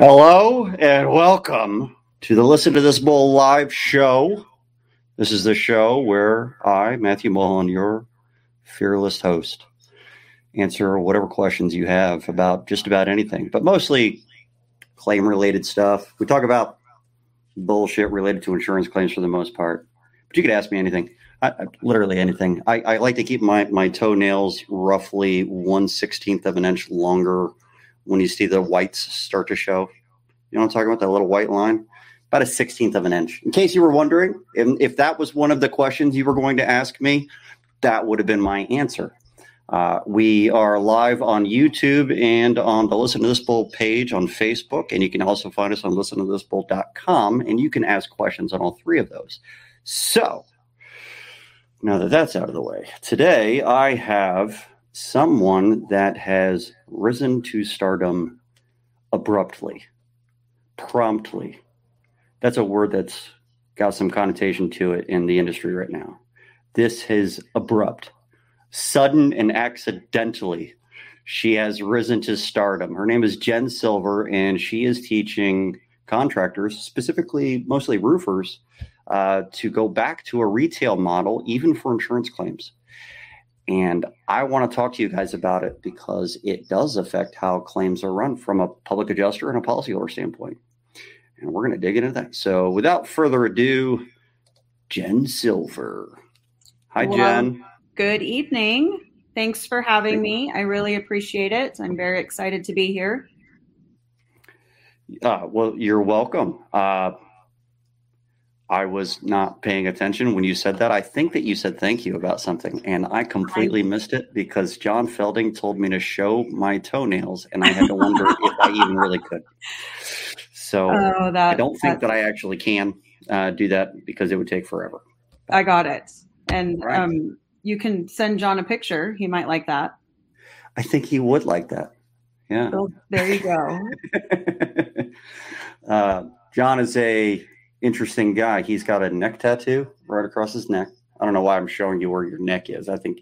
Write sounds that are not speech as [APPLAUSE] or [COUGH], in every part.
Hello and welcome to the Listen to This Bull live show. This is the show where I, Matthew Mullen, your fearless host, answer whatever questions you have about just about anything, but mostly claim related stuff. We talk about bullshit related to insurance claims for the most part, but you could ask me anything. I, literally anything. I, I, like to keep my, my toenails roughly one sixteenth of an inch longer when you see the whites start to show. You know what I'm talking about? That little white line? About a sixteenth of an inch. In case you were wondering, if, if that was one of the questions you were going to ask me, that would have been my answer. Uh, we are live on YouTube and on the Listen to This Bull page on Facebook, and you can also find us on listentothisbull.com, and you can ask questions on all three of those. So, now that that's out of the way, today I have someone that has risen to stardom abruptly, promptly. That's a word that's got some connotation to it in the industry right now. This is abrupt, sudden, and accidentally. She has risen to stardom. Her name is Jen Silver, and she is teaching contractors, specifically mostly roofers, uh, to go back to a retail model, even for insurance claims. And I want to talk to you guys about it because it does affect how claims are run from a public adjuster and a policyholder standpoint. And we're going to dig into that. So, without further ado, Jen Silver. Hi, well, Jen. Good evening. Thanks for having me. I really appreciate it. I'm very excited to be here. Uh, well, you're welcome. Uh, I was not paying attention when you said that. I think that you said thank you about something, and I completely missed it because John Felding told me to show my toenails, and I had to wonder [LAUGHS] if I even really could. So oh, that, I don't think that I actually can uh, do that because it would take forever. I got it, and right. um, you can send John a picture. He might like that. I think he would like that. Yeah. So there you go. [LAUGHS] uh, John is a interesting guy. He's got a neck tattoo right across his neck. I don't know why I'm showing you where your neck is. I think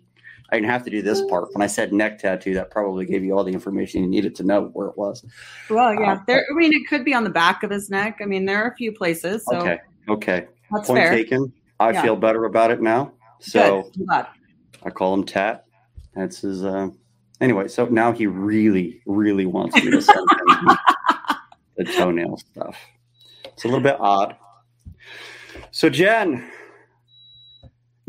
I didn't have to do this part. When I said neck tattoo, that probably gave you all the information you needed to know where it was. Well, yeah. Uh, there, I mean, it could be on the back of his neck. I mean, there are a few places. So okay. Okay. That's Point fair. taken. I yeah. feel better about it now. So I call him Tat. That's his. Uh, anyway, so now he really, really wants me to send [LAUGHS] him the toenail stuff. It's a little bit odd. So, Jen,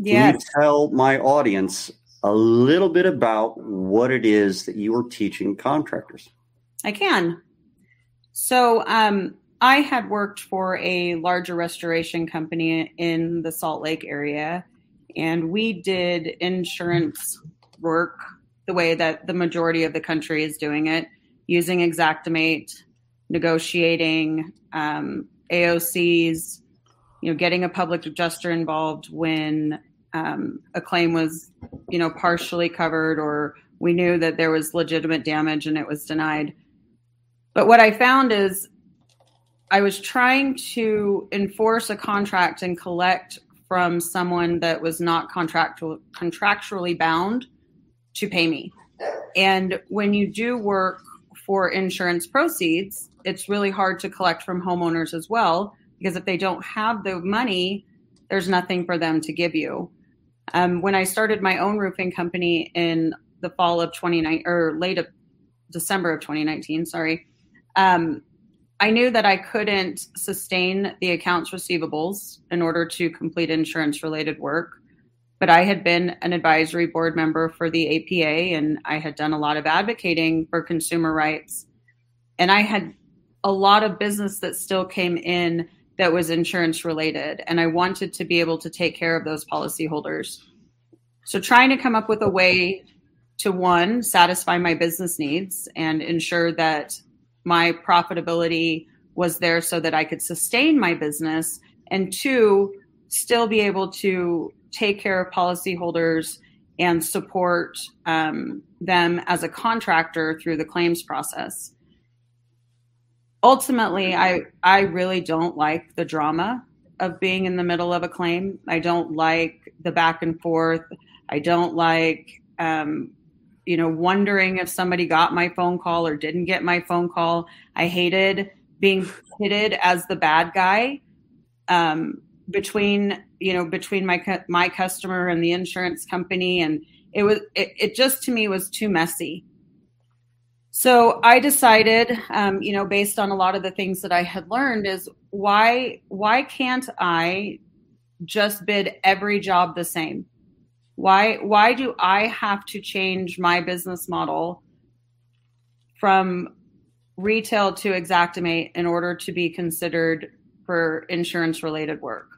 yes. can you tell my audience a little bit about what it is that you are teaching contractors? I can. So, um, I had worked for a larger restoration company in the Salt Lake area, and we did insurance work the way that the majority of the country is doing it, using Xactimate, negotiating um, AOCs, you know, getting a public adjuster involved when um, a claim was, you know, partially covered or we knew that there was legitimate damage and it was denied. But what I found is I was trying to enforce a contract and collect from someone that was not contractual contractually bound to pay me. And when you do work for insurance proceeds, it's really hard to collect from homeowners as well because if they don't have the money, there's nothing for them to give you. Um, when I started my own roofing company in the fall of 2019 or late of December of 2019, sorry, um, I knew that I couldn't sustain the accounts receivables in order to complete insurance related work. But I had been an advisory board member for the APA and I had done a lot of advocating for consumer rights. And I had a lot of business that still came in that was insurance related. And I wanted to be able to take care of those policyholders. So, trying to come up with a way to one, satisfy my business needs and ensure that my profitability was there so that I could sustain my business. And two, still be able to take care of policyholders and support um, them as a contractor through the claims process ultimately i i really don't like the drama of being in the middle of a claim. I don't like the back and forth. I don't like um, you know wondering if somebody got my phone call or didn't get my phone call. I hated being pitted as the bad guy um, between you know between my my customer and the insurance company. And it was it, it just to me was too messy so i decided um, you know based on a lot of the things that i had learned is why why can't i just bid every job the same why why do i have to change my business model from retail to Xactimate in order to be considered for insurance related work.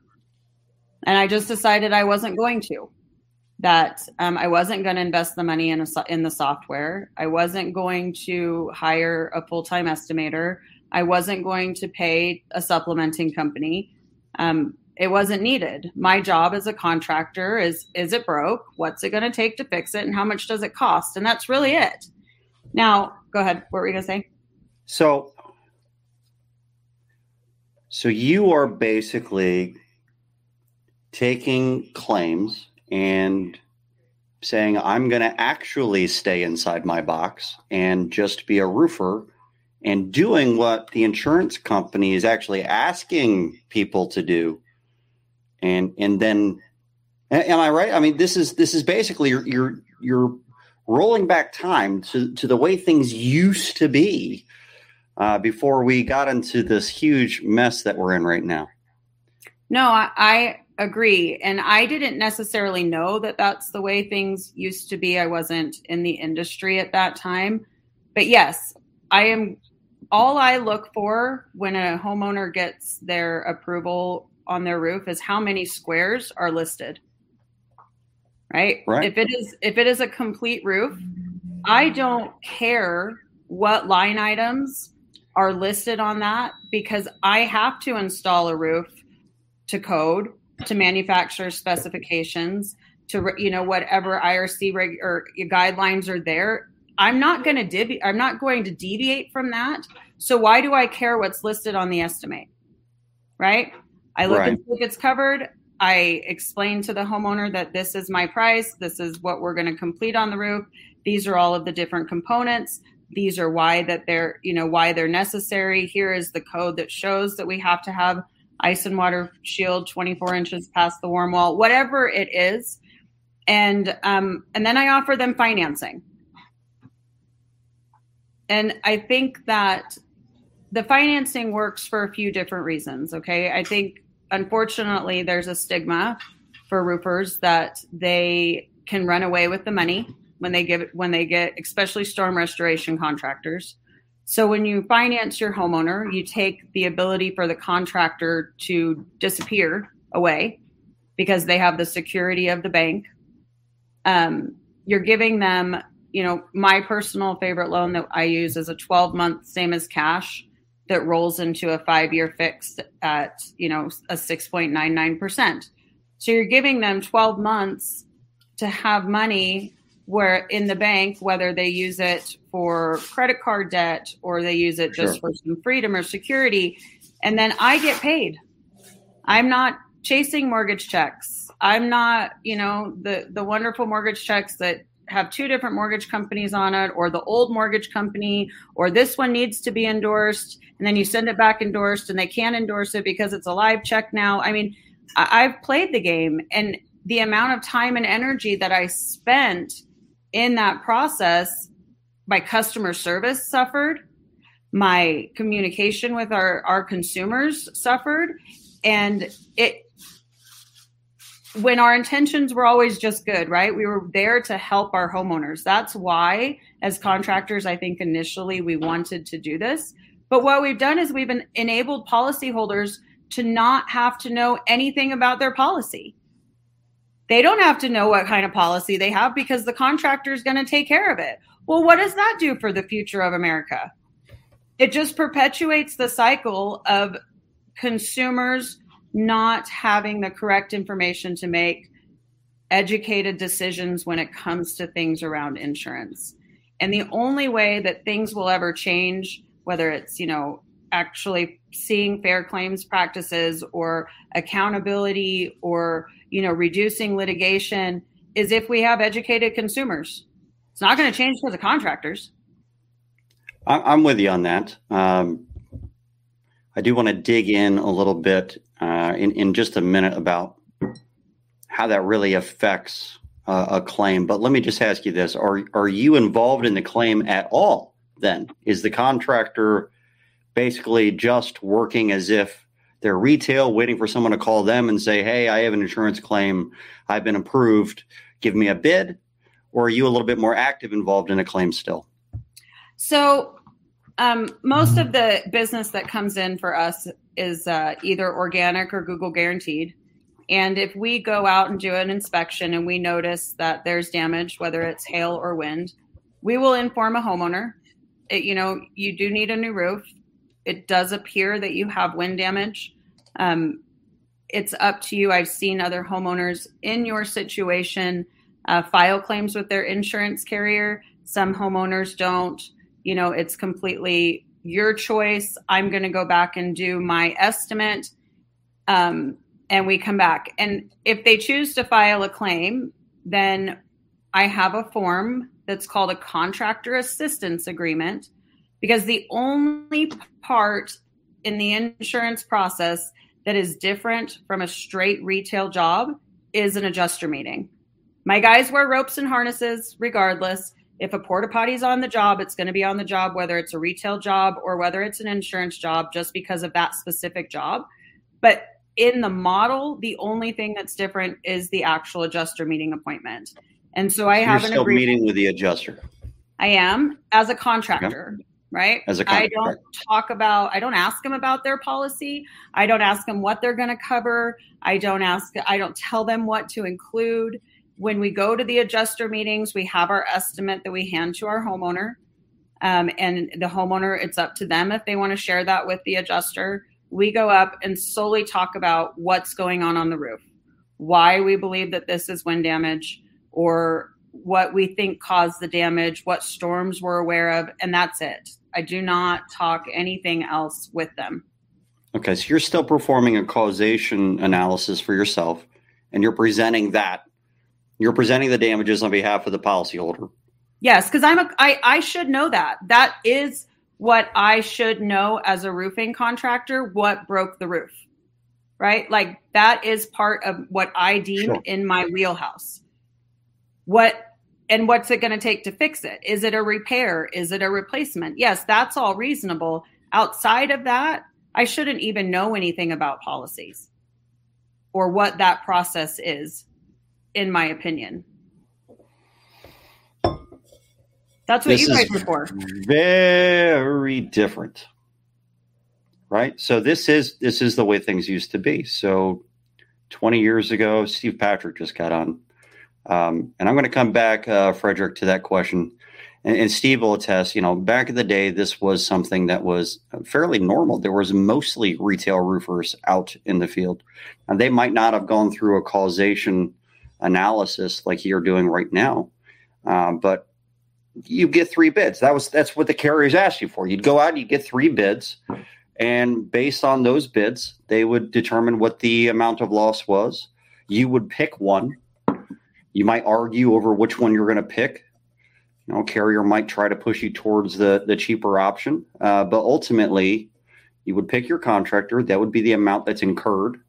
And I just decided I wasn't going to. That um, I wasn't going to invest the money in a, in the software. I wasn't going to hire a full time estimator. I wasn't going to pay a supplementing company. Um, it wasn't needed. My job as a contractor is is it broke? What's it going to take to fix it, and how much does it cost? And that's really it. Now, go ahead. What were you going to say? So, so you are basically taking claims and saying, I'm going to actually stay inside my box and just be a roofer and doing what the insurance company is actually asking people to do. And, and then, am I right? I mean, this is, this is basically you're, you're, you're rolling back time to, to the way things used to be uh, before we got into this huge mess that we're in right now. No, I, I agree. And I didn't necessarily know that that's the way things used to be. I wasn't in the industry at that time. But yes, I am all I look for when a homeowner gets their approval on their roof is how many squares are listed. Right? Right. If it is if it is a complete roof, I don't care what line items are listed on that because I have to install a roof to code to manufacturer specifications to you know whatever IRC reg- or guidelines are there. I'm not going to div- I'm not going to deviate from that. So why do I care what's listed on the estimate? Right? I look right. and see if it's covered. I explain to the homeowner that this is my price. This is what we're going to complete on the roof. These are all of the different components these are why that they're you know why they're necessary here is the code that shows that we have to have ice and water shield 24 inches past the warm wall whatever it is. And um, and then i offer them financing. And i think that the financing works for a few different reasons okay? I think unfortunately there's a stigma for roofers that they can run away with the money when they give it when they get especially storm restoration contractors. So when you finance your homeowner, you take the ability for the contractor to disappear away because they have the security of the bank. Um, you're giving them, you know, my personal favorite loan that I use is a 12 month same as cash that rolls into a five year fixed at, you know, a 6.99%. So you're giving them 12 months to have money where in the bank, whether they use it for credit card debt or they use it just sure. for some freedom or security, and then I get paid. I'm not chasing mortgage checks. I'm not, you know, the the wonderful mortgage checks that have two different mortgage companies on it or the old mortgage company or this one needs to be endorsed and then you send it back endorsed and they can't endorse it because it's a live check now. I mean, I've played the game and the amount of time and energy that I spent in that process, my customer service suffered, my communication with our, our consumers suffered, and it when our intentions were always just good, right? We were there to help our homeowners. That's why, as contractors, I think initially we wanted to do this. But what we've done is we've enabled policyholders to not have to know anything about their policy. They don't have to know what kind of policy they have because the contractor is going to take care of it. Well, what does that do for the future of America? It just perpetuates the cycle of consumers not having the correct information to make educated decisions when it comes to things around insurance. And the only way that things will ever change, whether it's, you know, actually seeing fair claims practices or accountability or you know, reducing litigation is if we have educated consumers. It's not going to change for the contractors. I'm with you on that. Um, I do want to dig in a little bit uh, in, in just a minute about how that really affects uh, a claim. But let me just ask you this: Are are you involved in the claim at all? Then is the contractor basically just working as if they're retail, waiting for someone to call them and say, "Hey, I have an insurance claim. I've been approved. Give me a bid." Or are you a little bit more active involved in a claim still? So um, most of the business that comes in for us is uh, either organic or Google guaranteed. And if we go out and do an inspection and we notice that there's damage, whether it's hail or wind, we will inform a homeowner. It, you know, you do need a new roof. It does appear that you have wind damage. Um, it's up to you. I've seen other homeowners in your situation uh, file claims with their insurance carrier. Some homeowners don't you know, it's completely your choice. I'm going to go back and do my estimate. Um, and we come back. And if they choose to file a claim, then I have a form that's called a contractor assistance agreement because the only part in the insurance process that is different from a straight retail job is an adjuster meeting. My guys wear ropes and harnesses regardless. If a porta potty's on the job, it's going to be on the job, whether it's a retail job or whether it's an insurance job, just because of that specific job. But in the model, the only thing that's different is the actual adjuster meeting appointment. And so I You're have an still agreement. meeting with the adjuster. I am as a contractor. Okay. Right. As a contractor. I don't talk about, I don't ask them about their policy. I don't ask them what they're going to cover. I don't ask, I don't tell them what to include when we go to the adjuster meetings, we have our estimate that we hand to our homeowner. Um, and the homeowner, it's up to them if they want to share that with the adjuster. We go up and solely talk about what's going on on the roof, why we believe that this is wind damage, or what we think caused the damage, what storms we're aware of, and that's it. I do not talk anything else with them. Okay, so you're still performing a causation analysis for yourself, and you're presenting that you're presenting the damages on behalf of the policyholder. Yes, because I'm a I, I should know that. That is what I should know as a roofing contractor, what broke the roof. Right? Like that is part of what I deem sure. in my wheelhouse. What and what's it going to take to fix it? Is it a repair? Is it a replacement? Yes, that's all reasonable. Outside of that, I shouldn't even know anything about policies or what that process is in my opinion. That's what this you guys were for. Very different. Right? So this is this is the way things used to be. So 20 years ago, Steve Patrick just got on. Um, and I'm going to come back, uh, Frederick, to that question. And, and, Steve will attest, you know, back in the day, this was something that was fairly normal. There was mostly retail roofers out in the field. And they might not have gone through a causation analysis like you're doing right now. Um, but you get three bids. That was that's what the carriers asked you for. You'd go out, you'd get three bids, and based on those bids, they would determine what the amount of loss was. You would pick one. You might argue over which one you're going to pick. You know, carrier might try to push you towards the the cheaper option, uh, but ultimately, you would pick your contractor. That would be the amount that's incurred,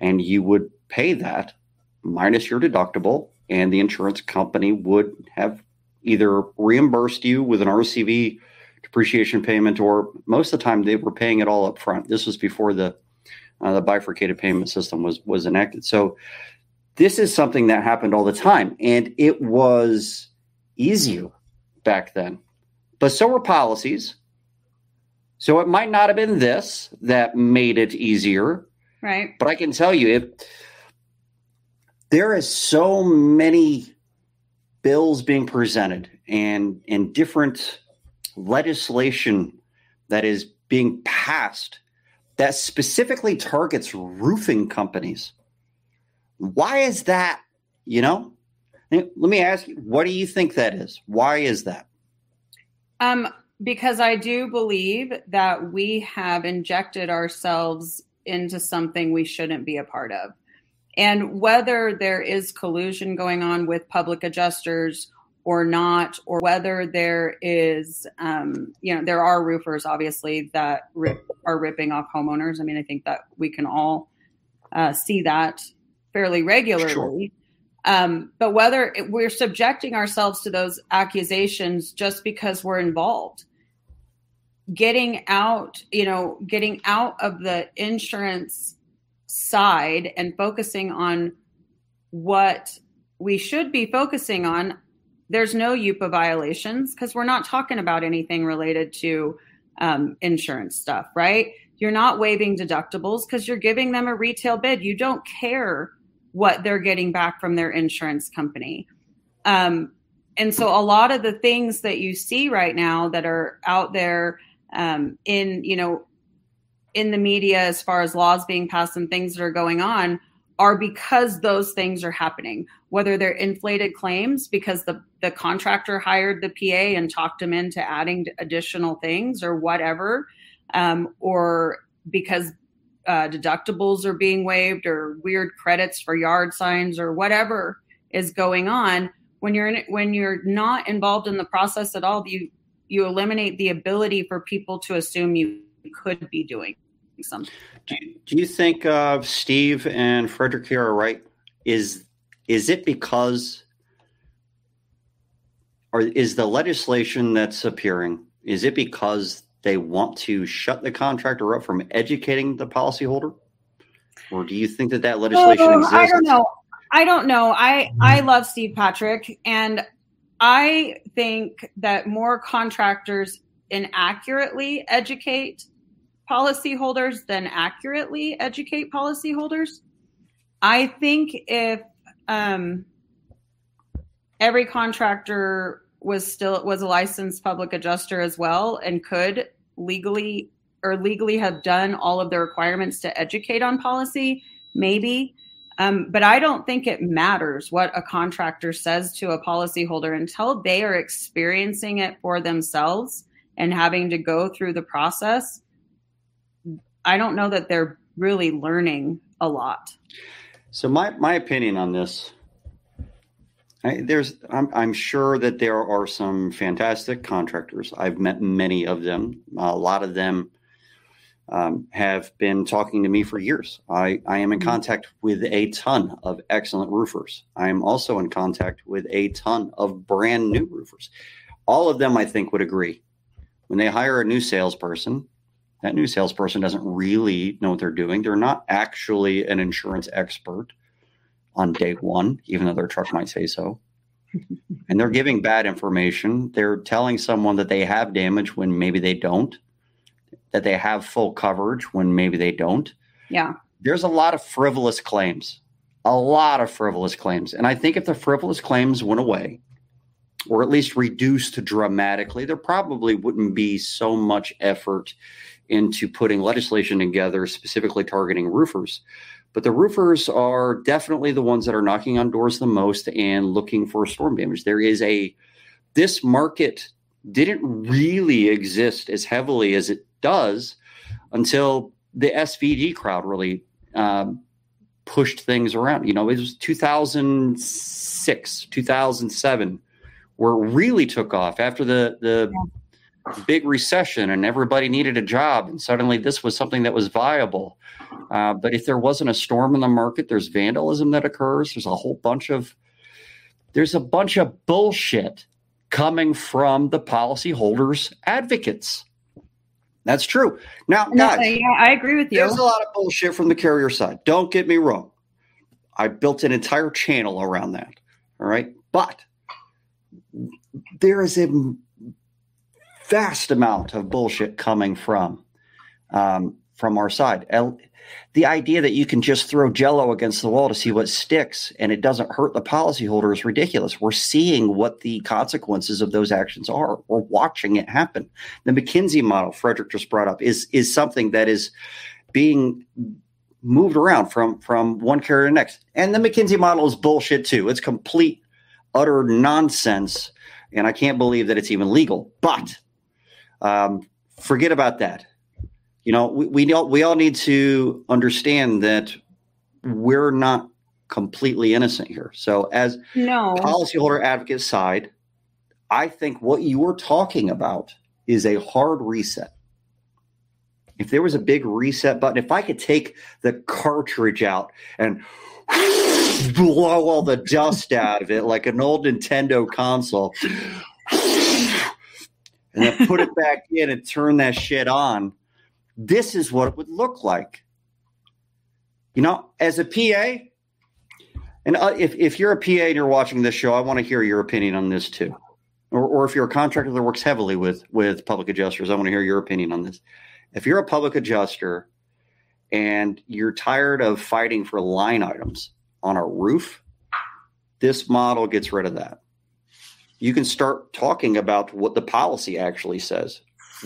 and you would pay that minus your deductible, and the insurance company would have either reimbursed you with an RCV depreciation payment, or most of the time they were paying it all up front. This was before the uh, the bifurcated payment system was was enacted. So this is something that happened all the time, and it was easier back then. But so were policies. So it might not have been this that made it easier. Right. But I can tell you, if there is so many bills being presented and and different legislation that is being passed that specifically targets roofing companies. Why is that? You know, let me ask you, what do you think that is? Why is that? Um, because I do believe that we have injected ourselves into something we shouldn't be a part of. And whether there is collusion going on with public adjusters or not, or whether there is, um, you know, there are roofers obviously that rip, are ripping off homeowners. I mean, I think that we can all uh, see that fairly regularly. Sure. Um, but whether we're subjecting ourselves to those accusations just because we're involved, getting out, you know, getting out of the insurance side and focusing on what we should be focusing on there's no UPA violations because we're not talking about anything related to um, insurance stuff, right? You're not waiving deductibles because you're giving them a retail bid. You don't care what they're getting back from their insurance company. Um, and so a lot of the things that you see right now that are out there um, in, you know, in the media as far as laws being passed and things that are going on are because those things are happening whether they're inflated claims because the, the contractor hired the PA and talked him into adding additional things or whatever, um, or because uh, deductibles are being waived or weird credits for yard signs or whatever is going on. When you're in, it, when you're not involved in the process at all, you you eliminate the ability for people to assume you could be doing something. Do you, do you think uh, Steve and Frederick here are right? Is is it because or is the legislation that's appearing is it because they want to shut the contractor up from educating the policyholder? Or do you think that that legislation oh, exists? i don't know. I don't know. I i love steve patrick and i think that more contractors inaccurately educate policyholders than accurately educate policyholders. I think if um, every contractor was still was a licensed public adjuster as well and could legally or legally have done all of the requirements to educate on policy maybe. Um, but i don't think it matters what a contractor says to a policyholder until they are experiencing it for themselves and having to go through the process. I don't know that they're really learning a lot. So my my opinion on this, I, there's I'm I'm sure that there are some fantastic contractors. I've met many of them. A lot of them um, have been talking to me for years. I I am in mm-hmm. contact with a ton of excellent roofers. I am also in contact with a ton of brand new roofers. All of them, I think, would agree when they hire a new salesperson that new salesperson doesn't really know what they're doing. They're not actually an insurance expert on day one, even though their truck might say so. and they're giving bad information. They're telling someone that they have damage when maybe they don't, that they have full coverage when maybe they don't. Yeah. There's a lot of frivolous claims, a lot of frivolous claims. And I think if the frivolous claims went away, or at least reduced dramatically, there probably wouldn't be so much effort into putting legislation together specifically targeting roofers. But the roofers are definitely the ones that are knocking on doors the most and looking for storm damage. There is a, this market didn't really exist as heavily as it does until the SVD crowd really um, pushed things around. You know, it was 2006, 2007, where it really took off after the, the, yeah big recession and everybody needed a job and suddenly this was something that was viable. Uh, but if there wasn't a storm in the market there's vandalism that occurs. There's a whole bunch of there's a bunch of bullshit coming from the policyholders advocates. That's true. Now guys, yeah, i agree with you. there's a lot of bullshit from the carrier side. Don't get me wrong. I built an entire channel around that all right? But there is a vast amount of bullshit coming from um, from our side. The idea that you can just throw Jello against the wall to see what sticks and it doesn't hurt the policyholder is ridiculous. We're seeing what the consequences of those actions are. We're watching it happen. The McKinsey model Frederick just brought up is is something that is being moved around from from one carrier to the next. And the McKinsey model is bullshit too. It's complete utter nonsense and I can't believe that it's even legal. But um, forget about that. You know, we, we all, we all need to understand that we're not completely innocent here. So, as no policyholder advocate side, I think what you are talking about is a hard reset. If there was a big reset button, if I could take the cartridge out and blow all the dust out of it like an old Nintendo console and then put it back in and turn that shit on, this is what it would look like. You know, as a PA, and uh, if, if you're a PA and you're watching this show, I want to hear your opinion on this too. Or, or if you're a contractor that works heavily with, with public adjusters, I want to hear your opinion on this. If you're a public adjuster and you're tired of fighting for line items on a roof, this model gets rid of that. You can start talking about what the policy actually says.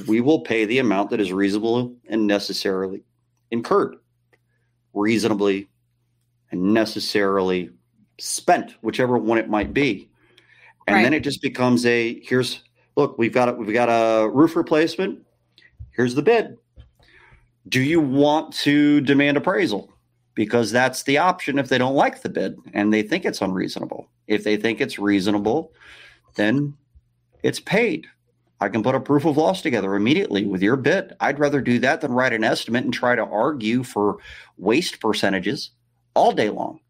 We will pay the amount that is reasonable and necessarily incurred, reasonably and necessarily spent, whichever one it might be. And right. then it just becomes a here's look, we've got a, we've got a roof replacement. Here's the bid. Do you want to demand appraisal? Because that's the option if they don't like the bid and they think it's unreasonable. If they think it's reasonable, then it's paid. I can put a proof of loss together immediately with your bid. I'd rather do that than write an estimate and try to argue for waste percentages all day long.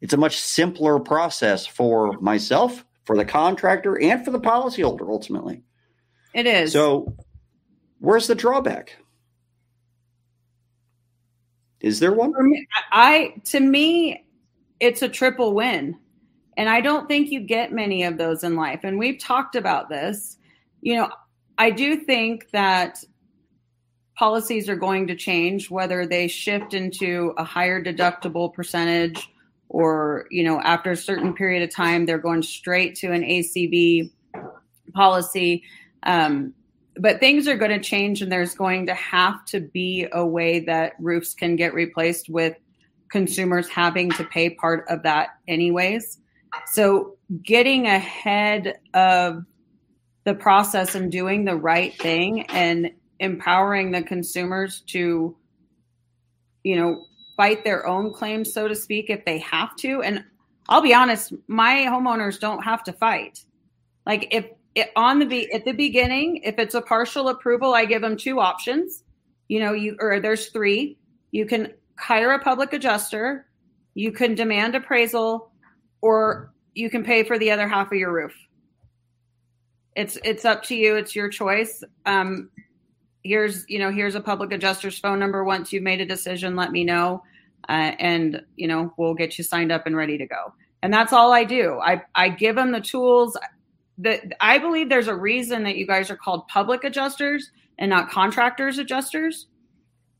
It's a much simpler process for myself, for the contractor, and for the policyholder ultimately. It is. So, where's the drawback? Is there one? I to me, it's a triple win. And I don't think you get many of those in life. And we've talked about this. You know, I do think that policies are going to change, whether they shift into a higher deductible percentage or, you know, after a certain period of time, they're going straight to an ACV policy. Um, but things are going to change, and there's going to have to be a way that roofs can get replaced with consumers having to pay part of that, anyways. So, getting ahead of the process and doing the right thing and empowering the consumers to you know fight their own claims so to speak if they have to. And i'll be honest my homeowners don't have to fight. Like if it, on the be at the beginning if it's a partial approval i give them two options. You know you or there's three. You can hire a public adjuster. You can demand appraisal or you can pay for the other half of your roof. It's it's up to you. It's your choice. Um, here's you know here's a public adjuster's phone number. Once you've made a decision let me know uh, and you know we'll get you signed up and ready to go. And that's all i do. I i give them the tools. That i believe there's a reason that you guys are called public adjusters and not contractors adjusters.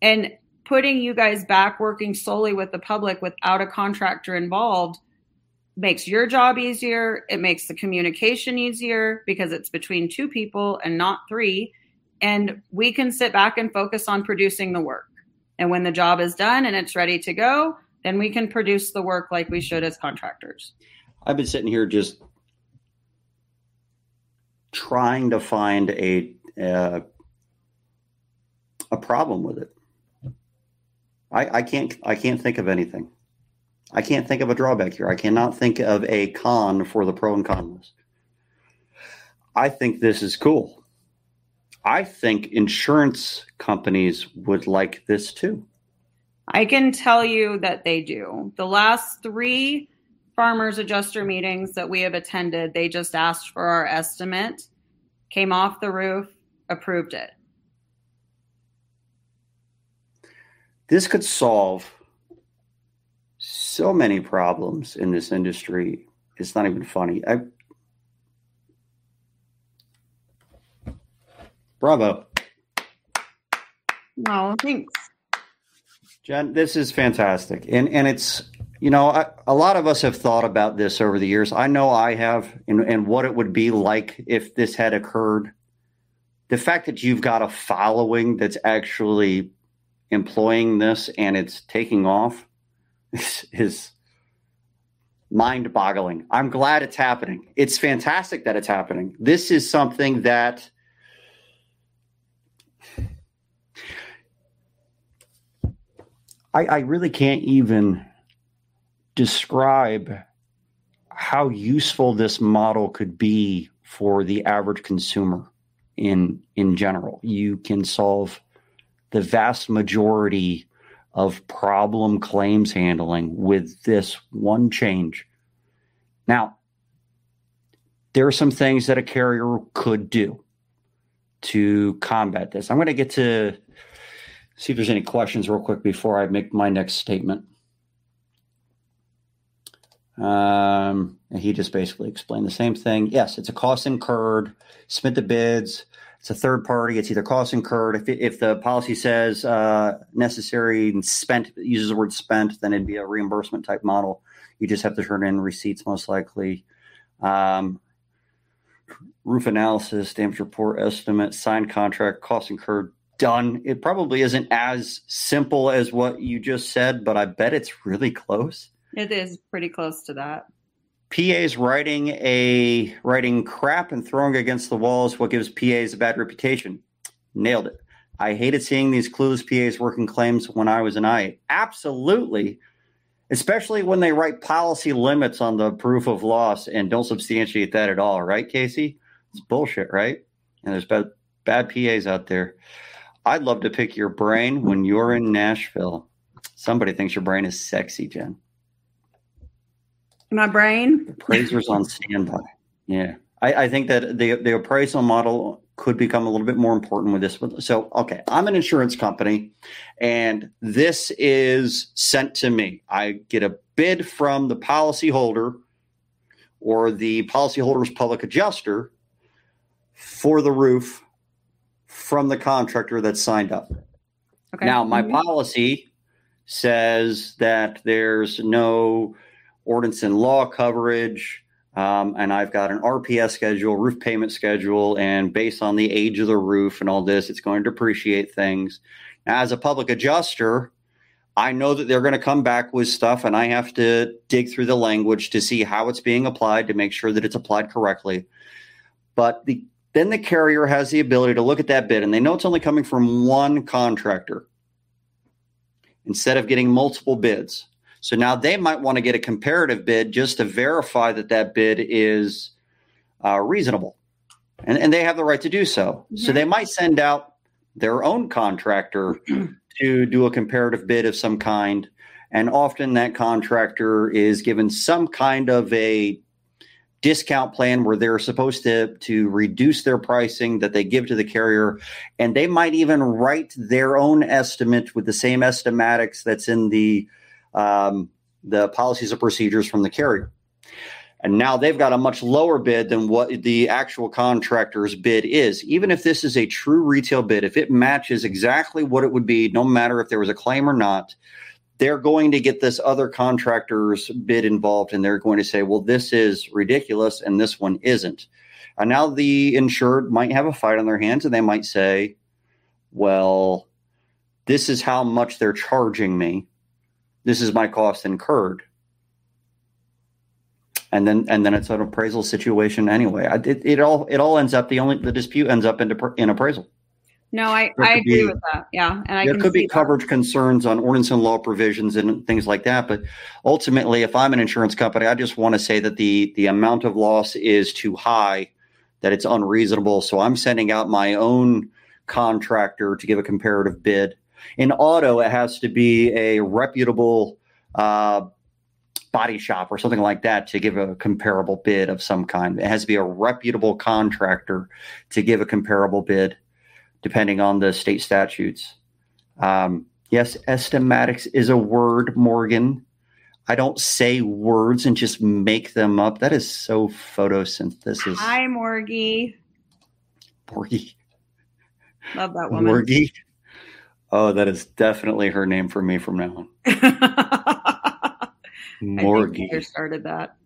And putting you guys back working solely with the public without a contractor involved makes your job easier it makes the communication easier because it's between two people and not three and we can sit back and focus on producing the work. And when the job is done and it's ready to go, then we can produce the work like we should as contractors. I've been sitting here just trying to find a uh, a problem with it. I, I can't I can't think of anything. I can't think of a drawback here. I cannot think of a con for the pro and con list. I think this is cool. I think insurance companies would like this too. I can tell you that they do. The last three farmers adjuster meetings that we have attended, they just asked for our estimate, came off the roof, approved it. This could solve so many problems in this industry. It's not even funny. I, Bravo. No, thanks. Jen, this is fantastic. And and it's you know, I, a lot of us have thought about this over the years. I know I have, and, and what it would be like if this had occurred. The fact that you've got a following that's actually employing this and it's taking off is, is mind boggling. I'm glad it's happening. It's fantastic that it's happening. This is something that I, I really can't even describe how useful this model could be for the average consumer in in general. You can solve the vast majority of problem claims handling with this one change. Now, there are some things that a carrier could do to combat this. I'm going to get to see if there's any questions real quick before I make my next statement. Um, and he just basically explained the same thing. Yes, it's a cost incurred. Submit the bids. It's a third party. It's either cost incurred. If, if the policy says uh, necessary and spent, uses the word spent, then it'd be a reimbursement type model. You just have to turn in receipts, most likely. Um, roof analysis, damage report, estimate, signed contract, cost incurred, done. It probably isn't as simple as what you just said, but I bet it's really close. It is pretty close to that. PAs writing a writing crap and throwing against the walls what gives PAs a bad reputation. Nailed it. I hated seeing these clueless PAs working claims when I was an I. Absolutely. Especially when they write policy limits on the proof of loss and don't substantiate that at all, right, Casey? It's bullshit, right? And there's bad bad PAs out there. I'd love to pick your brain when you're in Nashville. Somebody thinks your brain is sexy, Jen. My brain. Appraisers on standby. Yeah, I, I, think that the the appraisal model could become a little bit more important with this. So, okay, I'm an insurance company, and this is sent to me. I get a bid from the policyholder or the policyholder's public adjuster for the roof from the contractor that's signed up. Okay. Now, my mm-hmm. policy says that there's no ordinance and law coverage. Um, and I've got an RPS schedule, roof payment schedule, and based on the age of the roof and all this, it's going to depreciate things. Now, as a public adjuster, I know that they're going to come back with stuff, and I have to dig through the language to see how it's being applied to make sure that it's applied correctly. But the, then the carrier has the ability to look at that bid, and they know it's only coming from one contractor instead of getting multiple bids. So now they might want to get a comparative bid just to verify that that bid is uh, reasonable. And, and they have the right to do so. Mm-hmm. So they might send out their own contractor [CLEARS THROAT] to do a comparative bid of some kind. And often that contractor is given some kind of a discount plan where they're supposed to to reduce their pricing that they give to the carrier and they might even write their own estimate with the same estimatics that's in the um, the policies and procedures from the carrier. And now they've got a much lower bid than what the actual contractor's bid is. Even if this is a true retail bid, if it matches exactly what it would be, no matter if there was a claim or not, they're going to get this other contractor's bid involved and they're going to say, well, this is ridiculous and this one isn't. And now the insured might have a fight on their hands and they might say, well, this is how much they're charging me this is my cost incurred. And then and then it's an appraisal situation anyway. It, it all it all ends up the only the dispute ends up in, in appraisal. No i i agree be, with that. Yeah and I there could be coverage that. concerns on ordinance and law provisions and things like that but ultimately if i'm an insurance company i just want to say that the the amount of loss is too high that it's unreasonable. So i'm sending out my own contractor to give a comparative bid in auto, it has to be a reputable uh, body shop or something like that to give a comparable bid of some kind. It has to be a reputable contractor to give a comparable bid, depending on the state statutes. Um, yes, estimatics is a word, Morgan. I don't say words and just make them up. That is so photosynthesis. Hi, Morgie. Morgie. Love that woman. Morgie. Oh, that is definitely her name for me from now on. Morgie. [LAUGHS] I started that.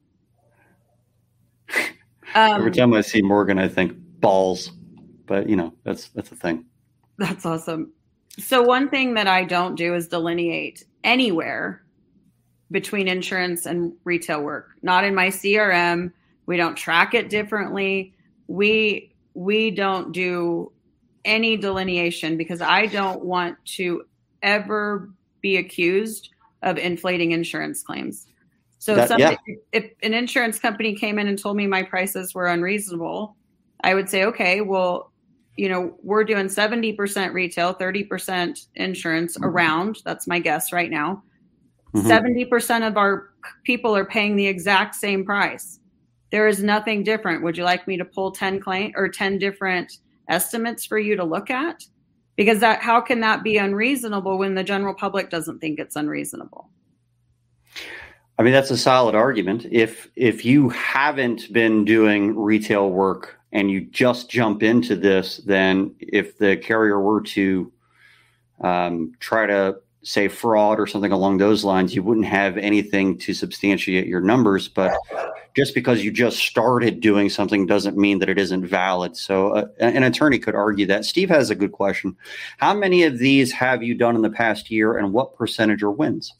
[LAUGHS] Um, Every time I see Morgan, I think balls, but you know that's that's a thing. That's awesome. So one thing that I don't do is delineate anywhere between insurance and retail work. Not in my CRM. We don't track it differently. We we don't do any delineation because I don't want to ever be accused of inflating insurance claims. So That- if, somebody, if an insurance company came in and told me my prices were unreasonable, I would say, okay, well, you know, we're doing 70% retail, 30% insurance around. That's my guess right now. Mhm. 70% of our people are paying the exact same price. There is nothing different. Would you like me to pull 10 claim or 10 different estimates for you to look at? Because that how can that be unreasonable when the general public doesn't think it's unreasonable? I mean, that's a solid argument. If if you haven't been doing retail work and you just jump into this, then if the carrier were to um, try to say fraud or something along those lines, you wouldn't have anything to substantiate your numbers. But just because you just started doing something doesn't mean that it isn't valid. So uh, an attorney could argue that. Steve has a good question. How many of these have you done in the past year, and what percentage are wins?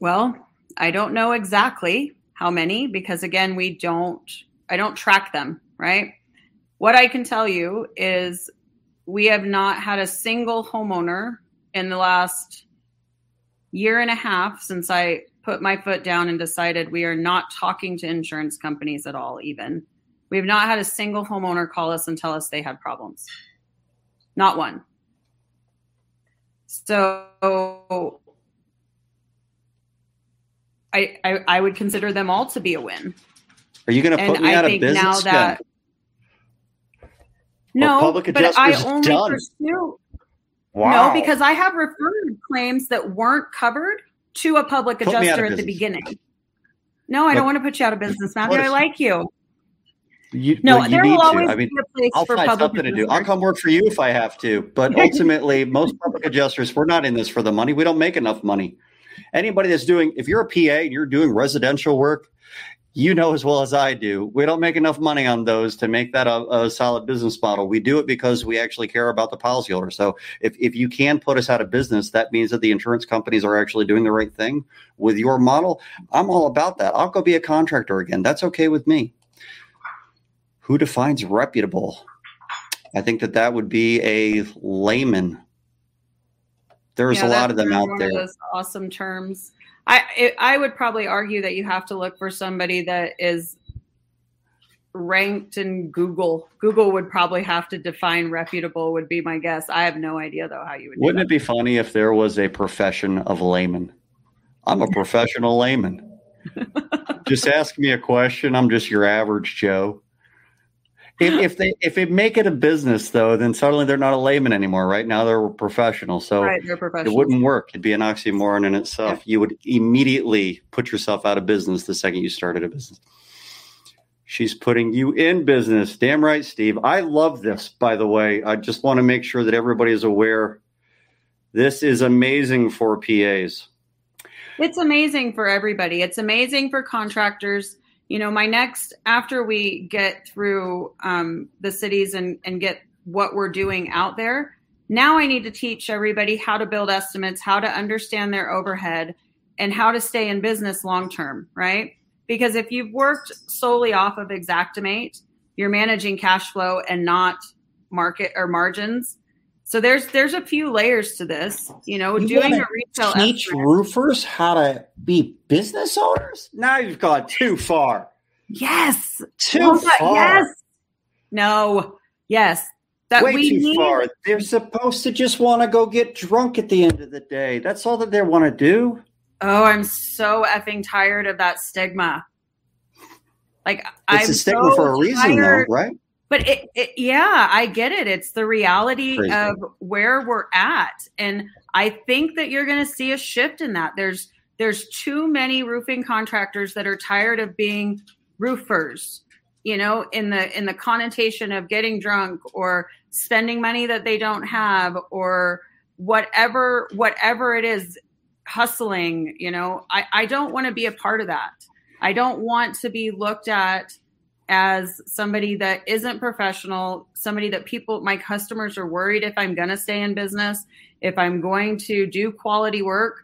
Well, I don't know exactly how many because again, we don't I don't track them, right? What I can tell you is we have not had a single homeowner in the last year and a half since I put my foot down and decided we are not talking to insurance companies at all even. We have not had a single homeowner call us and tell us they had problems. Not one. So I, I, I would consider them all to be a win. Are you going to put And me I out of think now business? that no, public but I only done. pursue Wow. no because I have referred claims that weren't covered to a public Put me out of adjuster at the beginning. No, I Look, don't want to put you out of business, Matthew. I like you. You, No, you there need will always. I mean, be a place I'll for find public something to do. I'll come work for you if I have to. But [LAUGHS] ultimately, most public adjusters, we're not in this for the money. We don't make enough money. Anybody that's doing, if you're a PA and you're doing residential work, you know as well as I do, we don't make enough money on those to make that a, a solid business model. We do it because we actually care about the policyholder. So if, if you can put us out of business, that means that the insurance companies are actually doing the right thing with your model. I'm all about that. I'll go be a contractor again. That's okay with me. Who defines reputable? I think that that would be a layman. There's Yeah, a lot of them out there. those awesome terms. I it, I would probably argue that you have to look for somebody that is ranked in Google. Google would probably have to define reputable. Would be my guess. I have no idea though how you would. Wouldn't it be funny if there was a profession of layman? I'm a [LAUGHS] professional layman. just ask me a question. I'm just your average Joe. If, [GASPS] if they if they make it a business though, then suddenly they're not a layman anymore. Right now they're professional. So right? They're it wouldn't work. It'd be an oxymoron in itself. Yeah. You would immediately put yourself out of business the second you started a business. She's putting you in business. Damn right, Steve. I love this, by the way. I just want to make sure that everybody is aware. This is amazing for PAs. It's amazing for everybody. It's amazing for contractors. You know, my next after we get through um, the cities and and get what we're doing out there, now I need to teach everybody how to build estimates, how to understand their overhead, and how to stay in business long term. Right? Because if you've worked solely off of Xactimate, you're managing cash flow and not market or margins. So there's there's a few layers to this. You know, You doing a retail Teach estimate- roofers how to be business owners? Now you've gone too far. Yes. Too Oh far. Yes. No. Yes. That Way we too need. far. They're supposed to just want to go get drunk at the end of the day. That's all that they want to do. Oh, I'm so effing tired of that stigma. Like It's I'm a stigma so for a reason, tired- though, right? But it, it, yeah, I get it. It's the reality Crazy. of where we're at, and I think that you're going to see a shift in that. There's there's too many roofing contractors that are tired of being roofers. You know, in the in the connotation of getting drunk or spending money that they don't have or whatever whatever it is hustling you know i i don't want to be a part of that i don't want to be looked at as somebody that isn't professional, somebody that people, my customers are worried if I'm going to stay in business, if I'm going to do quality work.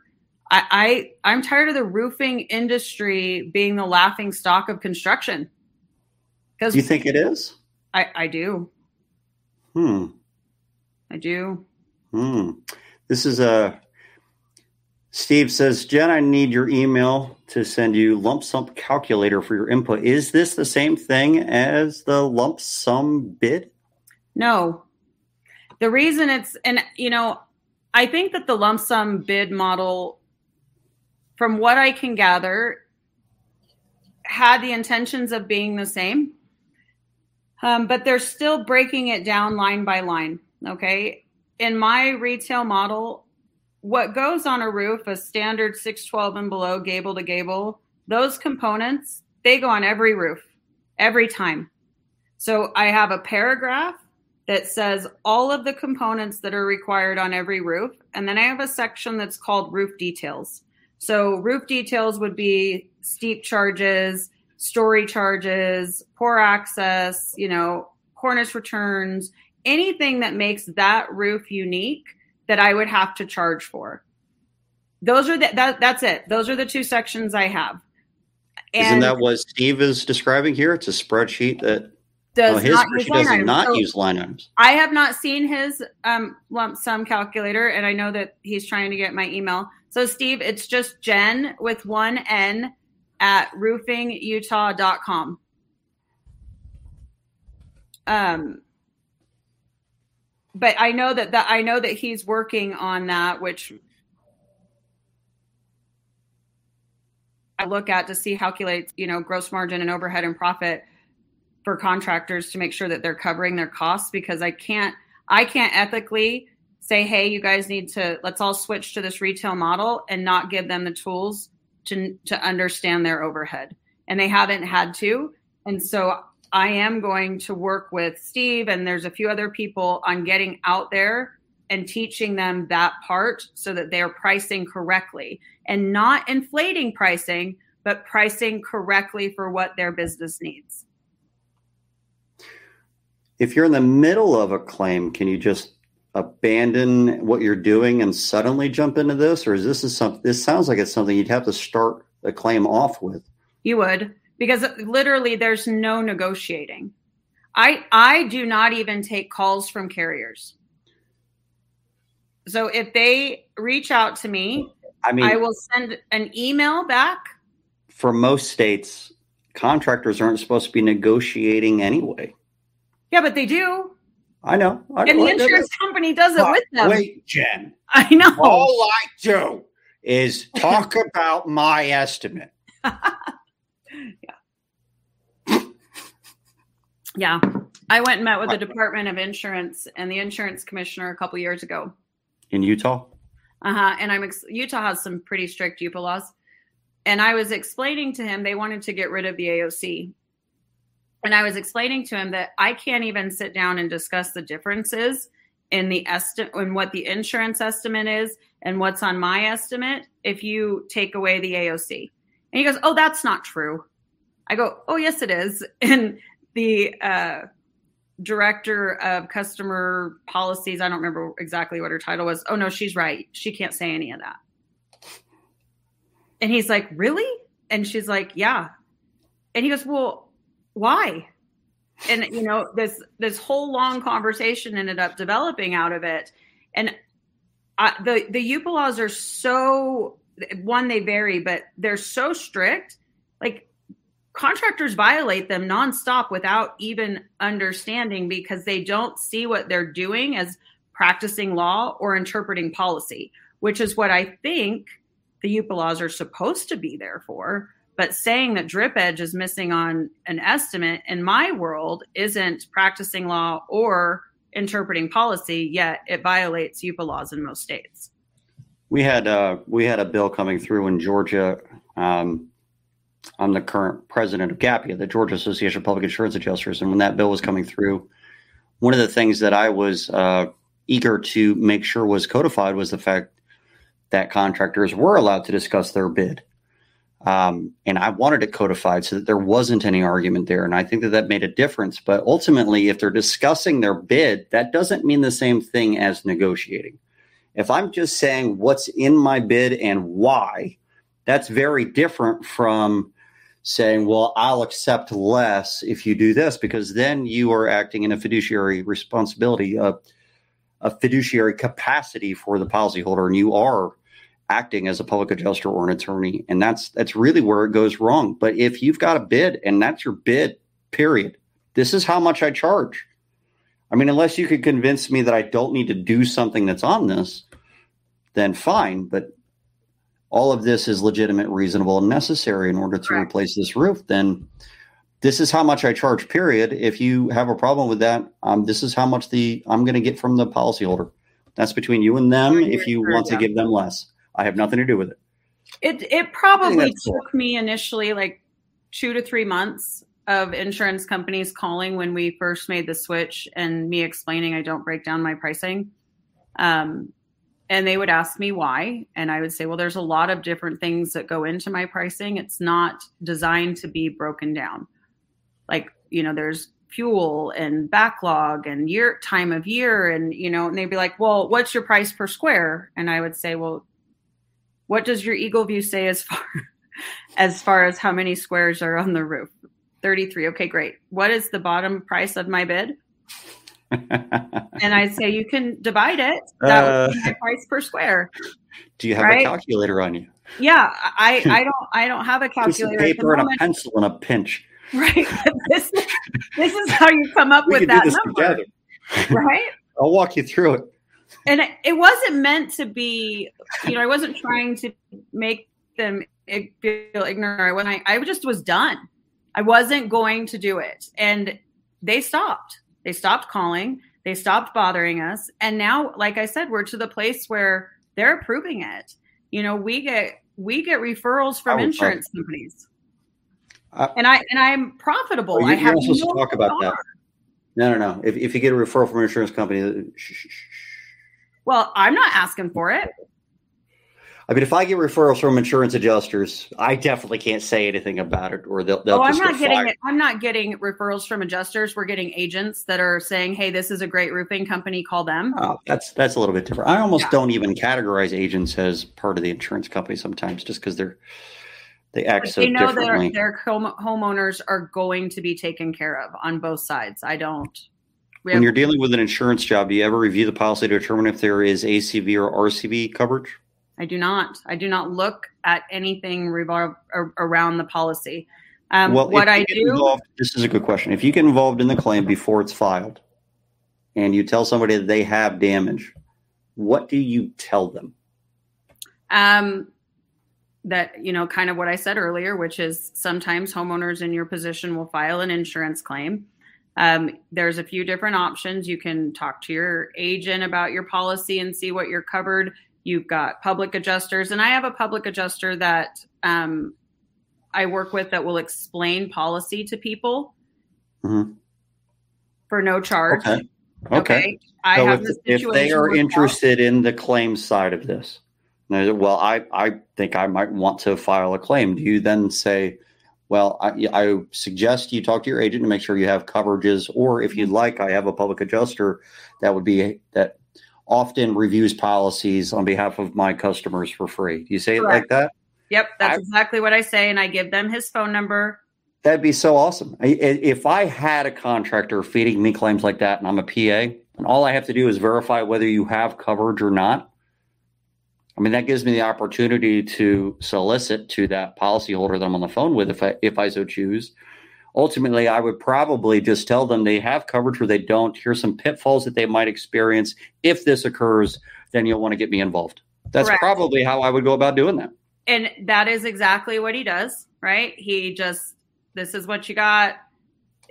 I, I I'm tired of the roofing industry being the laughing stock of construction. Because You think it is? I, I do, Hmm. I do. Hmm. This is a Steve says, Jen, I need your email to send you lump sum calculator for your input. Is this the same thing as the lump sum bid? No. The reason it's, and you know, I think that the lump sum bid model, from what I can gather, had the intentions of being the same, um, but they're still breaking it down line by line. Okay. In my retail model, what goes on a roof, a standard 612 and below gable to gable, those components, they go on every roof every time. So I have a paragraph that says all of the components that are required on every roof. And then I have a section that's called roof details. So roof details would be steep charges, story charges, poor access, you know, cornice returns, anything that makes that roof unique that I would have to charge for. Those are the, that that's it. Those are the two sections I have. And Isn't that what Steve is describing here? It's a spreadsheet that does well, his not use line not so use line items. I have not seen his um, lump sum calculator, and I know that he's trying to get my email. So, Steve, it's just Jen with one N at roofingutah.com. Um, but I know that that I know that he's working on that, which I look at to see calculate, you know, gross margin and overhead and profit for contractors to make sure that they're covering their costs because I can't I can't ethically say, hey, you guys need to let's all switch to this retail model and not give them the tools to to understand their overhead. And they haven't had to. And so I am going to work with Steve and there's a few other people on getting out there and teaching them that part so that they're pricing correctly and not inflating pricing, but pricing correctly for what their business needs. If you're in the middle of a claim, can you just abandon what you're doing and suddenly jump into this, or is this is something? This sounds like it's something you'd have to start the claim off with. You would because literally there's no negotiating. I I do not even take calls from carriers. So if they reach out to me, I mean I will send an email back. For most states, contractors aren't supposed to be negotiating anyway. Yeah, but they do. I know. I and the insurance company does it with them. Wait, Jen. I know. All I do is talk [LAUGHS] about my estimate. [LAUGHS] Yeah. yeah. I went and met with the Department of Insurance and the insurance commissioner a couple years ago. In Utah? Uh-huh. And I'm ex- Utah has some pretty strict UPA laws. And I was explaining to him they wanted to get rid of the AOC. And I was explaining to him that I can't even sit down and discuss the differences in the estimate in what the insurance estimate is and what's on my estimate if you take away the AOC. And he goes, "Oh, that's not true." I go, "Oh, yes it is." [LAUGHS] And the uh, director of customer policies, I don't remember exactly what her title was. Oh, no, she's right. She can't say any of that. And he's like, Really? And she's like, Yeah. And he goes, Well, why? And you know, this this whole long conversation ended up developing out of it. And I, the the UPA laws are so one, they vary, but they're so strict. Contractors violate them nonstop without even understanding because they don't see what they're doing as practicing law or interpreting policy, which is what I think the UPA laws are supposed to be there for. But saying that drip edge is missing on an estimate in my world isn't practicing law or interpreting policy, yet it violates UPA laws in most states. We had uh, we had a bill coming through in Georgia um, I'm the current president of GAPIA, the Georgia Association of Public Insurance Adjusters. And when that bill was coming through, one of the things that I was uh, eager to make sure was codified was the fact that contractors were allowed to discuss their bid. Um, and I wanted it codified so that there wasn't any argument there. And I think that that made a difference. But ultimately, if they're discussing their bid, that doesn't mean the same thing as negotiating. If I'm just saying what's in my bid and why, that's very different from saying, well, I'll accept less if you do this, because then you are acting in a fiduciary responsibility, a, a fiduciary capacity for the policyholder, and you are acting as a public adjuster or an attorney, and that's that's really where it goes wrong. But if you've got a bid and that's your bid, period, this is how much I charge. I mean, unless you could convince me that I don't need to do something that's on this, then fine. But all of this is legitimate, reasonable, and necessary in order to Correct. replace this roof, then this is how much I charge, period. If you have a problem with that, um, this is how much the I'm going to get from the policyholder. That's between you and them if you want to give them less. I have nothing to do with it. It it probably took cool. me initially like two to three months of insurance companies calling when we first made the switch and me explaining I don't break down my pricing. Um, and they would ask me why. And i would say well there's a lot of different things that go into my pricing. It's not designed to be broken down. Like you know there's fuel and backlog and year time of year. And you know and they'd be like well what's your price per square? And i would say well what does your EagleView say as [LAUGHS] far as far as how many squares are on the roof? 33 okay great. What is the bottom price of my bid and I'd say you can divide it. That uh, would be the price per square. Do you have right? a calculator on you? Yeah, I, I don't I don't have a calculator. paper and a pencil and a pinch. Right. this, this is how you come up we with that number. Together. Right? [LAUGHS] I'll walk you through it. And it, it wasn't meant to be, you know, I wasn't trying to make them feel ignorant. When I, I just was done. I wasn't going to do it. And they stopped they stopped calling, they stopped bothering us. And now, like I said, we're to the place where they're approving it. You know, we get we get referrals from insurance companies. Uh, and I and I'm profitable. Well, you, I have no supposed to talk about that. No, no, no. If if you get a referral from an insurance company, shh, shh, shh. well, I'm not asking for it. I mean, if I get referrals from insurance adjusters, I definitely can't say anything about it, or they'll. they'll oh, I'm not getting. It. I'm not getting referrals from adjusters. We're getting agents that are saying, "Hey, this is a great roofing company. Call them." Oh, that's that's a little bit different. I almost yeah. don't even categorize agents as part of the insurance company sometimes, just because they're they act but so they know. Their, their home, homeowners are going to be taken care of on both sides. I don't. when you're dealing with an insurance job, do you ever review the policy to determine if there is ACV or RCV coverage? I do not. I do not look at anything revolve around the policy. Um, well, what I do. Involved, this is a good question. If you get involved in the claim before it's filed, and you tell somebody that they have damage, what do you tell them? Um, that you know, kind of what I said earlier, which is sometimes homeowners in your position will file an insurance claim. Um, there's a few different options. You can talk to your agent about your policy and see what you're covered You've got public adjusters, and I have a public adjuster that um, I work with that will explain policy to people mm-hmm. for no charge. Okay. Okay. okay. I so have if, if they are interested in the claim side of this, well, I, I think I might want to file a claim. Do you then say, well, I, I, suggest you talk to your agent to make sure you have coverages, or if you'd mm-hmm. like, I have a public adjuster that would be that often reviews policies on behalf of my customers for free. Do you say Correct. it like that? Yep, that's I, exactly what I say, and I give them his phone number. That'd be so awesome. If I had a contractor feeding me claims like that, and I'm a PA, and all I have to do is verify whether you have coverage or not. I mean, that gives me the opportunity to solicit to that policyholder that I'm on the phone with, if I if I so choose, ultimately I would probably just tell them they have coverage or they don't. Here's some pitfalls that they might experience. If this occurs, then you'll want to get me involved. That's Correct. probably how I would go about doing that. And that is exactly what he does, right? He just this is what you got.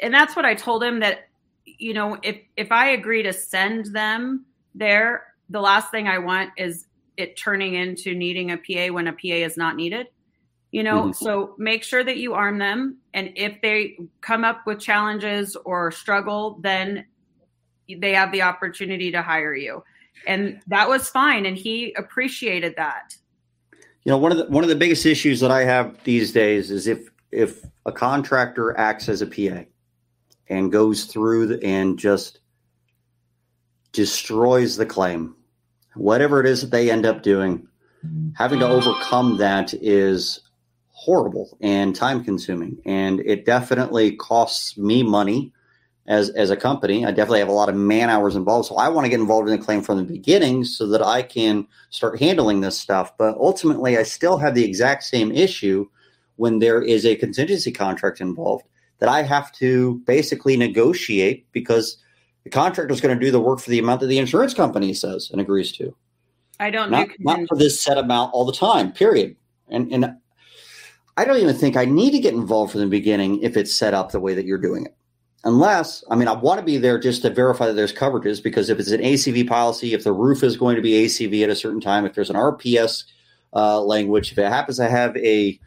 And that's what I told him that you know, if if I agree to send them there, the last thing I want is it turning into needing a PA when a PA is not needed you know mm-hmm. so make sure that you arm them and if they come up with challenges or struggle then they have the opportunity to hire you and that was fine and he appreciated that you know one of the one of the biggest issues that i have these days is if if a contractor acts as a pa and goes through the, and just destroys the claim whatever it is that they end up doing having to overcome that is horrible and time consuming. And it definitely costs me money as as a company. I definitely have a lot of man hours involved, so I want to get involved in the claim from the beginning so that I can start handling this stuff. But ultimately, I still have the exact same issue when there is a contingency contract involved that I have to basically negotiate because the contractor is going to do the work for the amount that the insurance company says and agrees to. I don't not, do not for this set amount all the time. Period. And and I don't even think I need to get involved from the beginning if it's set up the way that you're doing it. Unless, I mean, I want to be there just to verify that there's coverages because if it's an ACV policy, if the roof is going to be ACV at a certain time, if there's an RPS uh, language, if it happens to have a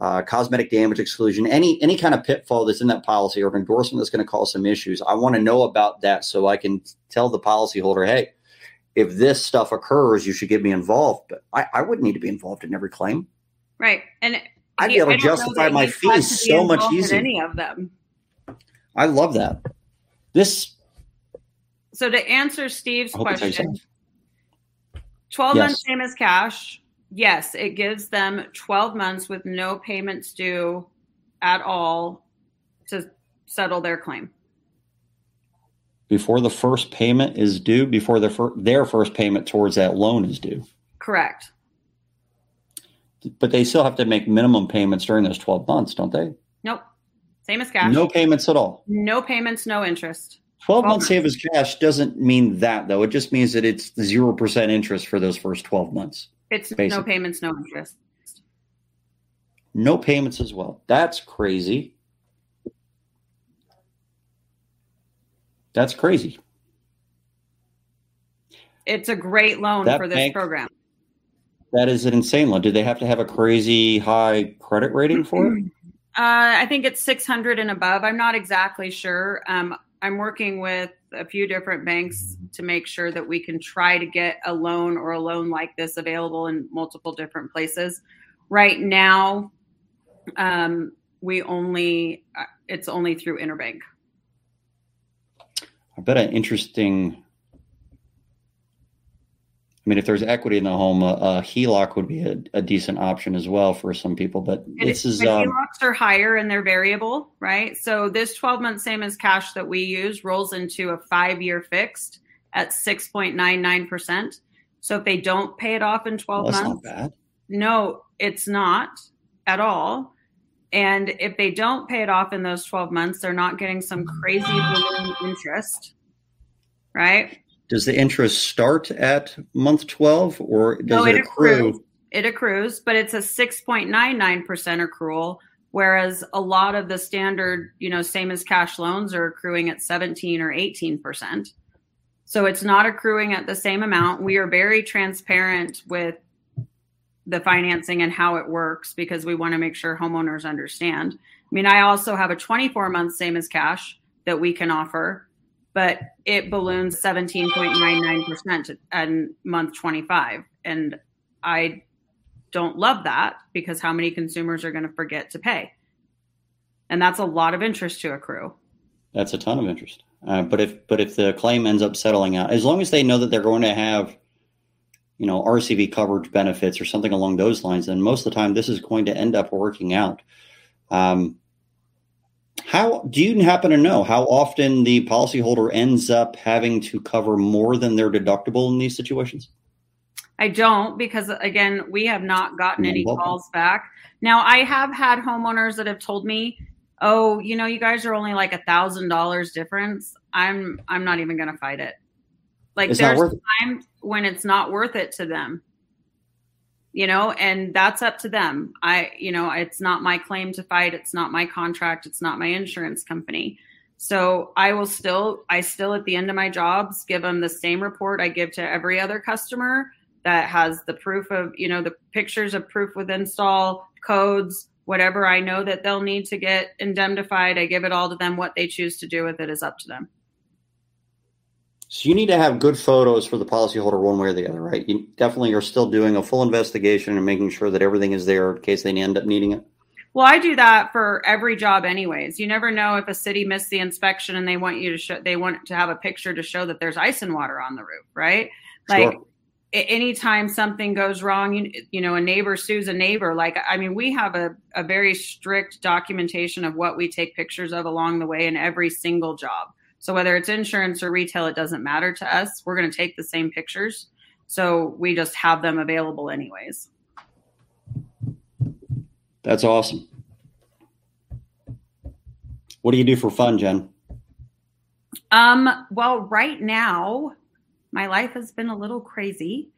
uh, cosmetic damage exclusion, any any kind of pitfall that's in that policy or endorsement that's going to cause some issues, I want to know about that so I can tell the policyholder, hey, if this stuff occurs, you should get me involved. But I, I wouldn't need to be involved in every claim. Right, and I'd be able to justify my fees so much easier. Any of them. I love that. This. So to answer Steve's question, 12 yes. months same as cash. Yes, it gives them 12 months with no payments due at all to settle their claim. Before the first payment is due, before their, fir- their first payment towards that loan is due. Correct. But they still have to make minimum payments during those 12 months, don't they? Nope. Same as cash. No payments at all. No payments, no interest. 12 months save as cash doesn't mean that, though. It just means that it's 0% interest for those first 12 months. It's basically. no payments, no interest. No payments as well. That's crazy. That's crazy. It's a great loan that for this bank, program. That is an insane loan. Do they have to have a crazy high credit rating for it? [CLEARS THROAT] Uh, I think it's 600 and above. I'm not exactly sure. Um, I'm working with a few different banks to make sure that we can try to get a loan or a loan like this available in multiple different places. Right now, um, we only uh, it's only through Interbank. I bet an interesting I mean, if there's equity in the home, a, a HELOC would be a, a, decent option as well for some people. But it, this is um, HELOCs are higher and they're variable, right? So this 12 month same as cash that we use rolls into a five year fixed at 6.99%. So if they don't pay it off in 12 well, months, not bad. no, it's not at all. And if they don't pay it off in those 12 months, they're not getting some crazy balloon interest, right? Does the interest start at month 12 or does no, it, it accrue? Accrues. It accrues, but it's a 6.99% accrual, whereas a lot of the standard, you know, same as cash loans are accruing at 17 or 18%. So it's not accruing at the same amount. We are very transparent with the financing and how it works because we want to make sure homeowners understand. I mean, I also have a 24 month same as cash that we can offer but it balloons 17.99% in month 25. And I don't love that because how many consumers are going to forget to pay? And that's a lot of interest to accrue. That's a ton of interest. Uh, but if but if the claim ends up settling out, as long as they know that they're going to have, you know, RCV coverage benefits or something along those lines, then most of the time this is going to end up working out. Um, how do you happen to know how often the policyholder ends up having to cover more than their deductible in these situations? I don't because again, we have not gotten any calls back. Now I have had homeowners that have told me, "Oh, you know, you guys are only like a thousand dollars difference." I'm I'm not even going to fight it. Like it's there's times when it's not worth it to them you know and that's up to them. I you know it's not my claim to fight. It's not my contract. It's not my insurance company. So i will still i still at the end of my jobs give them the same report i give to every other customer that has the proof of you know the pictures of proof with install codes whatever i know that they'll need to get indemnified. I give it all to them. What they choose to do with it is up to them so you need to have good photos for the policyholder one way or the other, right? You definitely are still doing a full investigation and making sure that everything is there in case they end up needing it. Well, I do that for every job anyways. You never know if a city missed the inspection and they want you to show they want to have a picture to show that there's ice and water on the roof, right? Like sure. anytime something goes wrong, you, you know, a neighbor sues a neighbor. Like, I mean, we have a, a very strict documentation of what we take pictures of along the way in every single job So whether it's insurance or retail, it doesn't matter to us. We're going to take the same pictures. So we just have them available anyways. That's awesome. What do you do for fun, Jen? Um, well, right now, my life has been a little crazy.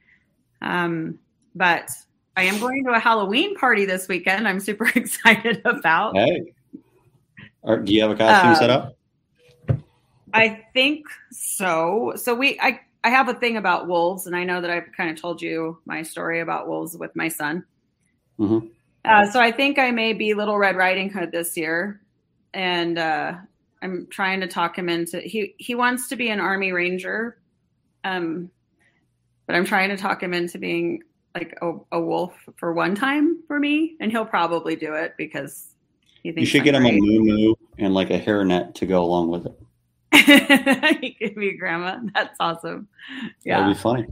Um, but I am going to a Halloween party this weekend. I'm super [LAUGHS] excited about. Hey, do you have a costume um, set up? I think so. So we, I, I have a thing about wolves, and I know that I've kind of told you my story about wolves with my son. Mm-hmm. Uh, so I think I may be Little Red Riding Hood this year, and uh, I'm trying to talk him into. He he wants to be an Army Ranger, um, but I'm trying to talk him into being like a, a wolf for one time for me, and he'll probably do it because he thinks you should I'm get great. him a moo moo and like a hairnet to go along with it. [LAUGHS] he could be a grandma. That's awesome. Yeah, that'd be funny.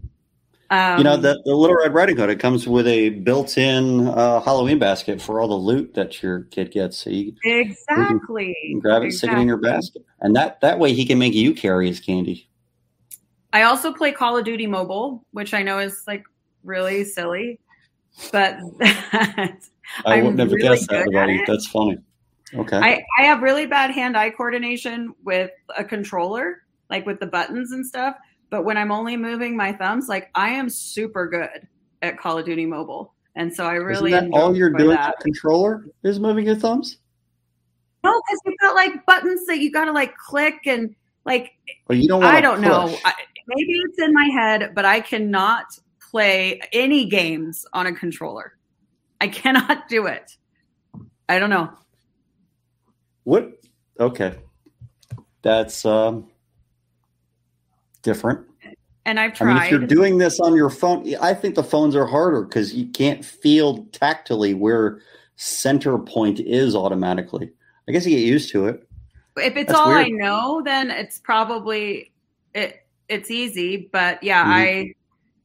Um, you know, um, the, the Little Red Riding Hood, it comes with a built in uh, Halloween basket for all the loot that your kid gets. So you, exactly. You grab it, exactly. stick it in your basket. And that, that way he can make you carry his candy. I also play Call of Duty Mobile, which I know is like really silly, but [LAUGHS] I would never really guess that about you. That's funny. Okay. I, I have really bad hand eye coordination with a controller, like with the buttons and stuff. But when I'm only moving my thumbs, like I am super good at Call of Duty Mobile. And so I really Isn't that all you're doing that. controller is moving your thumbs? No, because you've got like buttons that you gotta like click and like well, you don't I don't push. know. I, maybe it's in my head, but I cannot play any games on a controller. I cannot do it. I don't know. What okay. That's um different. And I've tried. I mean, if you're doing this on your phone, I think the phones are harder because you can't feel tactily where center point is automatically. I guess you get used to it. If it's That's all weird. I know, then it's probably it. It's easy, but yeah, mm-hmm. I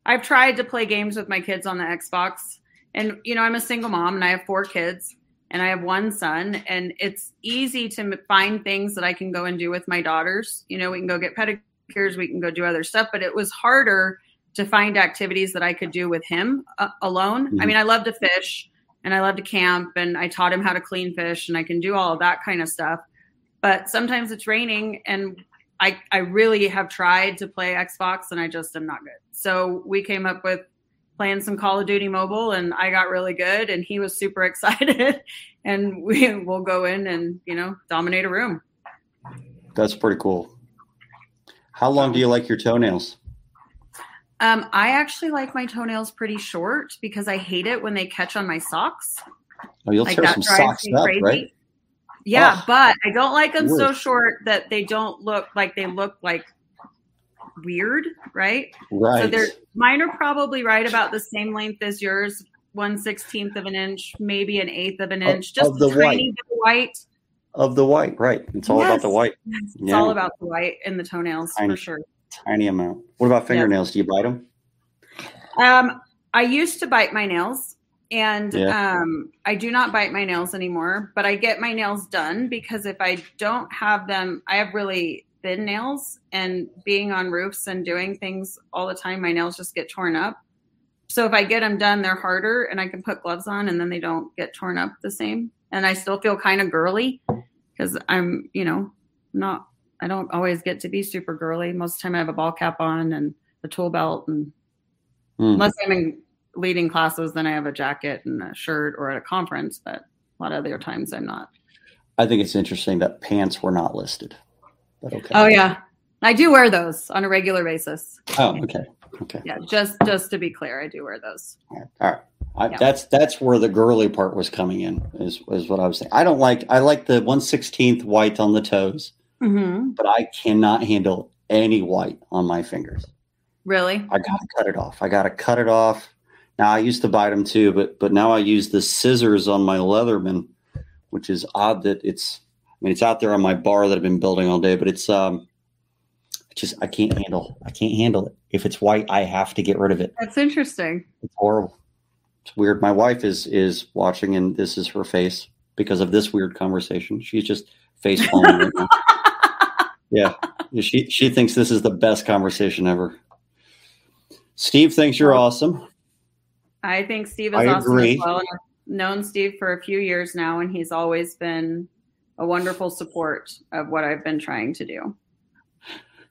I've tried to play games with my kids on the Xbox, and you know I'm a single mom and I have four kids, and I have one son, and it's easy to find things that I can go and do with my daughters. You know, we can go get pedicures we can go do other stuff but it was harder to find activities that i could do with him uh, alone mm-hmm. i mean i love to fish and i love to camp and i taught him how to clean fish and i can do all of that kind of stuff but sometimes it's raining and i i really have tried to play xbox and i just am not good so we came up with playing some call of duty mobile and i got really good and he was super [LAUGHS] excited and we will go in and you know dominate a room that's pretty cool how long do you like your toenails? Um, I actually like my toenails pretty short because I hate it when they catch on my socks. Oh, you'll like tear some socks up, crazy. right? Yeah, oh, but I don't like them weird. so short that they don't look like they look like weird, right? Right. So they're mine are probably right about the same length as yours, one sixteenth of an inch, maybe an eighth of an inch, of, just of the tiny white. bit white of the white, right? It's all yes. about the white. It's yeah. all about the white and the toenails tiny, for sure. Tiny amount. What about fingernails? Do you bite them? Um, I used to bite my nails, and yeah. um, I do not bite my nails anymore. But I get my nails done because if I don't have them, I have really thin nails, and being on roofs and doing things all the time, my nails just get torn up. So if I get them done, they're harder, and I can put gloves on, and then they don't get torn up the same. And I still feel kind of girly because I'm, you know, not, I don't always get to be super girly. Most of the time I have a ball cap on and a tool belt. And mm. unless I'm in leading classes, then I have a jacket and a shirt or at a conference. But a lot of other times I'm not. I think it's interesting that pants were not listed. Oh, yeah. I do wear those on a regular basis. Oh, okay. Okay. Yeah, just just to be clear, I do wear those. All right. All right. I, yeah. That's that's where the girly part was coming in. Is is what I was saying. I don't like. I like the one sixteenth white on the toes, mm-hmm. but I cannot handle any white on my fingers. Really? I gotta cut it off. I gotta cut it off. Now I used to bite them too, but but now I use the scissors on my Leatherman, which is odd that it's. I mean, it's out there on my bar that I've been building all day, but it's um, just I can't handle. I can't handle it. If it's white, I have to get rid of it. That's interesting. It's horrible. It's weird. My wife is is watching, and this is her face because of this weird conversation. She's just face palming right now. [LAUGHS] yeah, she she thinks this is the best conversation ever. Steve thinks you're awesome. I think Steve is I awesome agree. as well. I've known Steve for a few years now, and he's always been a wonderful support of what I've been trying to do.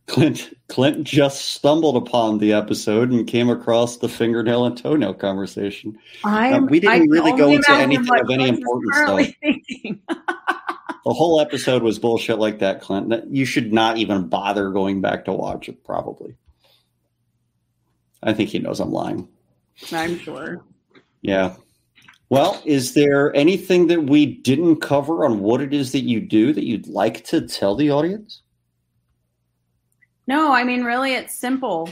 Clint Clint just stumbled upon the episode and came across the fingernail and toenail conversation. I we didn't I really go into anything of any importance, thinking. [LAUGHS] The whole episode was bullshit like that, Clint. You should not even bother going back to watch it, probably. I think he knows I'm lying. I'm sure. Yeah. Well, is there anything that we didn't cover on what it is that you do that you'd like to tell the audience? No, I mean really it's simple.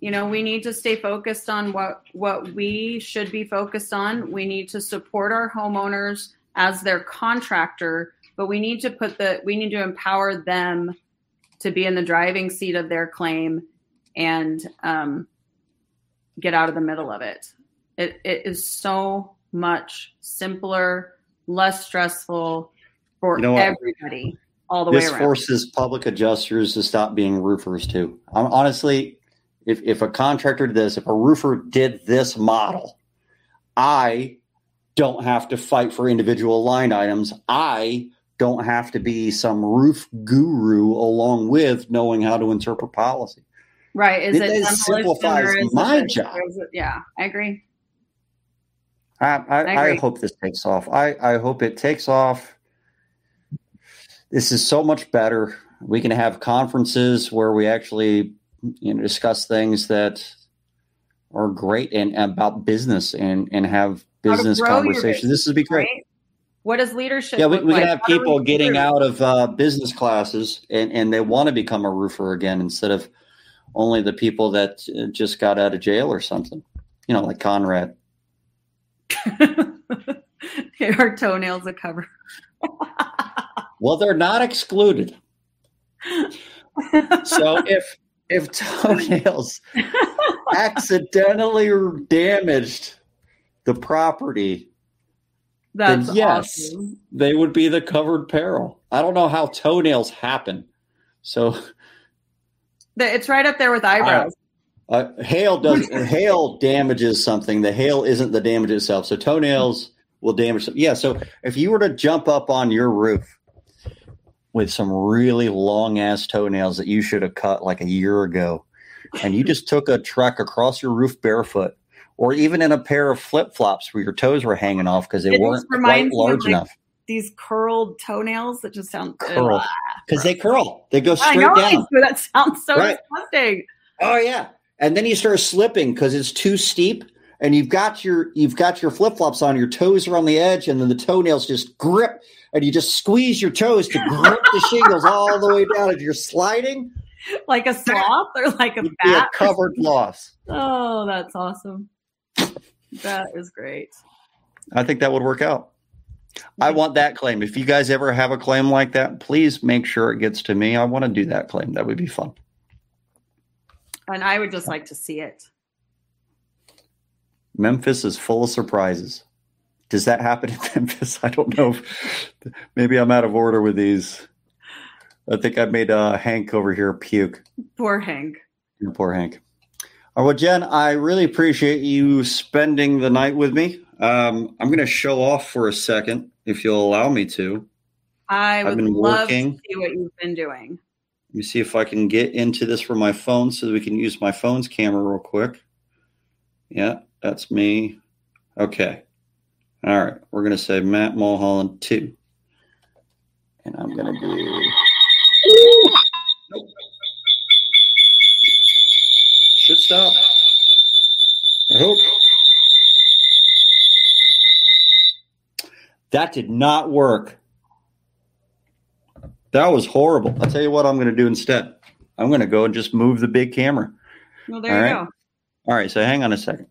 You know, we need to stay focused on what what we should be focused on. We need to support our homeowners as their contractor, but we need to put the we need to empower them to be in the driving seat of their claim and um, get out of the middle of it. It it is so much simpler, less stressful for You know everybody all the This way around. This forces public adjusters to stop being roofers too. I'm, honestly, if if a contractor did this, if a roofer did this model, I don't have to fight for individual line items. I don't have to be some roof guru along with knowing how to interpret policy. Right. Is It- it, simplifies my job. it- yeah, I agree. I, I I, hope this takes off. I, I hope it takes off. This is so much better. We can have conferences where we actually you know discuss things that are great and about business and and have business conversations. This would be great. Right. What does leadership? Yeah, we, we can like? have How people getting out of uh, business classes and, and they want to become a roofer again instead of only the people that uh, just got out of jail or something. You know, like Conrad. Our toenails a cover. Well, they're not excluded. So if if toenails accidentally damaged the property, That's then yes. awesome. they would be the covered peril. I don't know how toenails happen. So It's right up there with eyebrows. Uh, hail does hail damages something. The hail isn't the damage itself. So toenails will damage. Some, yeah. So if you were to jump up on your roof with some really long ass toenails that you should have cut like a year ago, and you just took a trek across your roof barefoot, or even in a pair of flip flops where your toes were hanging off because they It weren't quite reminds me of, large like, enough. These curled toenails that just sound Curl Ugh. because they curl. They go I straight know down. do. that sounds so Right. disgusting. Oh yeah, and then you start slipping because it's too steep, and you've got your you've got your flip flops on. Your toes are on the edge, and then the toenails just grip, and you just squeeze your toes to grip the shingles all the way down. If you're sliding, Like a sloth or like a you'd be a covered loss. Oh, that's awesome. That is great. I think that would work out. I want that claim. If you guys ever have a claim like that, please make sure it gets to me. I want to do that claim. That would be fun. And I would just like to see it. Memphis is full of surprises. Does that happen in [LAUGHS] Memphis? I don't know. Maybe I'm out of order with these. I think I made uh, Hank over here puke. Poor Hank. Poor Hank. Well, Jen, I really appreciate you spending the night with me. Um, I'm going to show off for a second, if you'll allow me to. I I've would been love working. to see what you've been doing. Let me see if I can get into this from my phone so we can use my phone's camera real quick. Yeah, that's me. Okay. All right. We're going to say Matt Mulholland 2. And I'm going to do. Should stop. I hope. That did not work. That was horrible. I'll tell you what I'm going to do instead. I'm going to go and just move the big camera. Well, there All you right. go. All right, so hang on a second.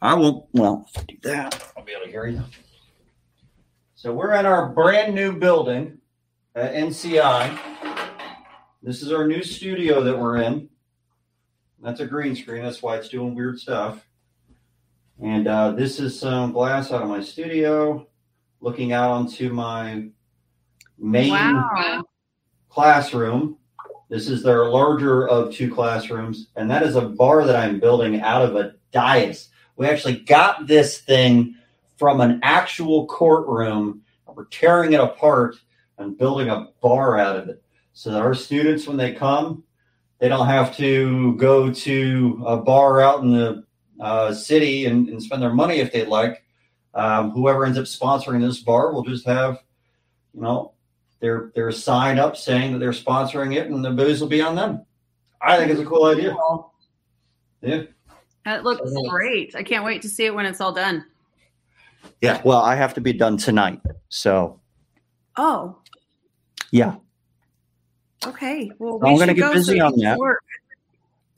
I won't, well, if I do that, I'll be able to hear you. So we're in our brand new building at NCI. This is our new studio that we're in. That's a green screen. That's why it's doing weird stuff. And uh, this is some glass out of my studio, looking out onto my main Wow. classroom. This is their larger of two classrooms, and that is a bar that I'm building out of a dais. We actually got this thing from an actual courtroom. We're tearing it apart and building a bar out of it so that our students, when they come, they don't have to go to a bar out in the uh, city and, and, spend their money if they'd like. Um, whoever ends up sponsoring this bar will just have, you know, their their sign up saying that they're sponsoring it, and the booze will be on them. I think it's a cool idea. Yeah, that looks great. I can't wait to see it when it's all done. Yeah, well, I have to be done tonight, so. Oh. Yeah. Okay. Well, we I'm going to get busy on that. Work.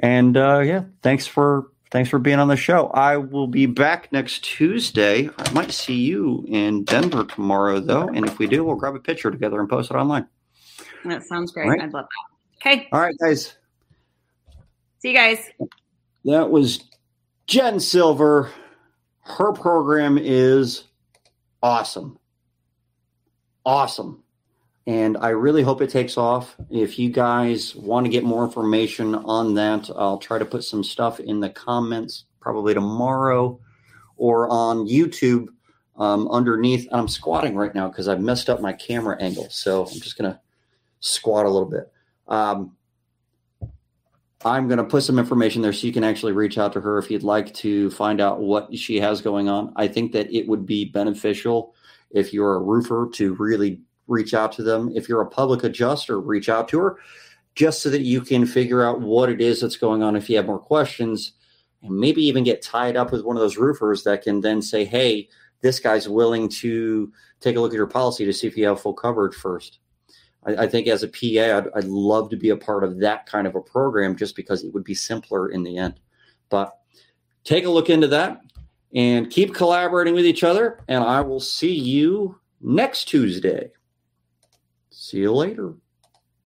And uh, yeah, thanks for thanks for being on the show. I will be back next Tuesday. I might see you in Denver tomorrow, though. And if we do, we'll grab a picture together and post it online. That sounds great. Right. I'd love that. Okay. All right, guys. See you guys. That was Jen Silver. Her program is awesome. Awesome. And I really hope it takes off. If you guys want to get more information on that, I'll try to put some stuff in the comments probably tomorrow or on YouTube um, underneath. I'm squatting right now because I've messed up my camera angle. So I'm just going to squat a little bit. Um, I'm going to put some information there so you can actually reach out to her if you'd like to find out what she has going on. I think that it would be beneficial if you're a roofer to really reach out to them. If you're a public adjuster, reach out to her just so that you can figure out what it is that's going on if you have more questions and maybe even get tied up with one of those roofers that can then say, hey, this guy's willing to take a look at your policy to see if you have full coverage first. I, I think as a PA, I'd, I'd love to be a part of that kind of a program just because it would be simpler in the end. But take a look into that and keep collaborating with each other. And I will see you next Tuesday. See you later.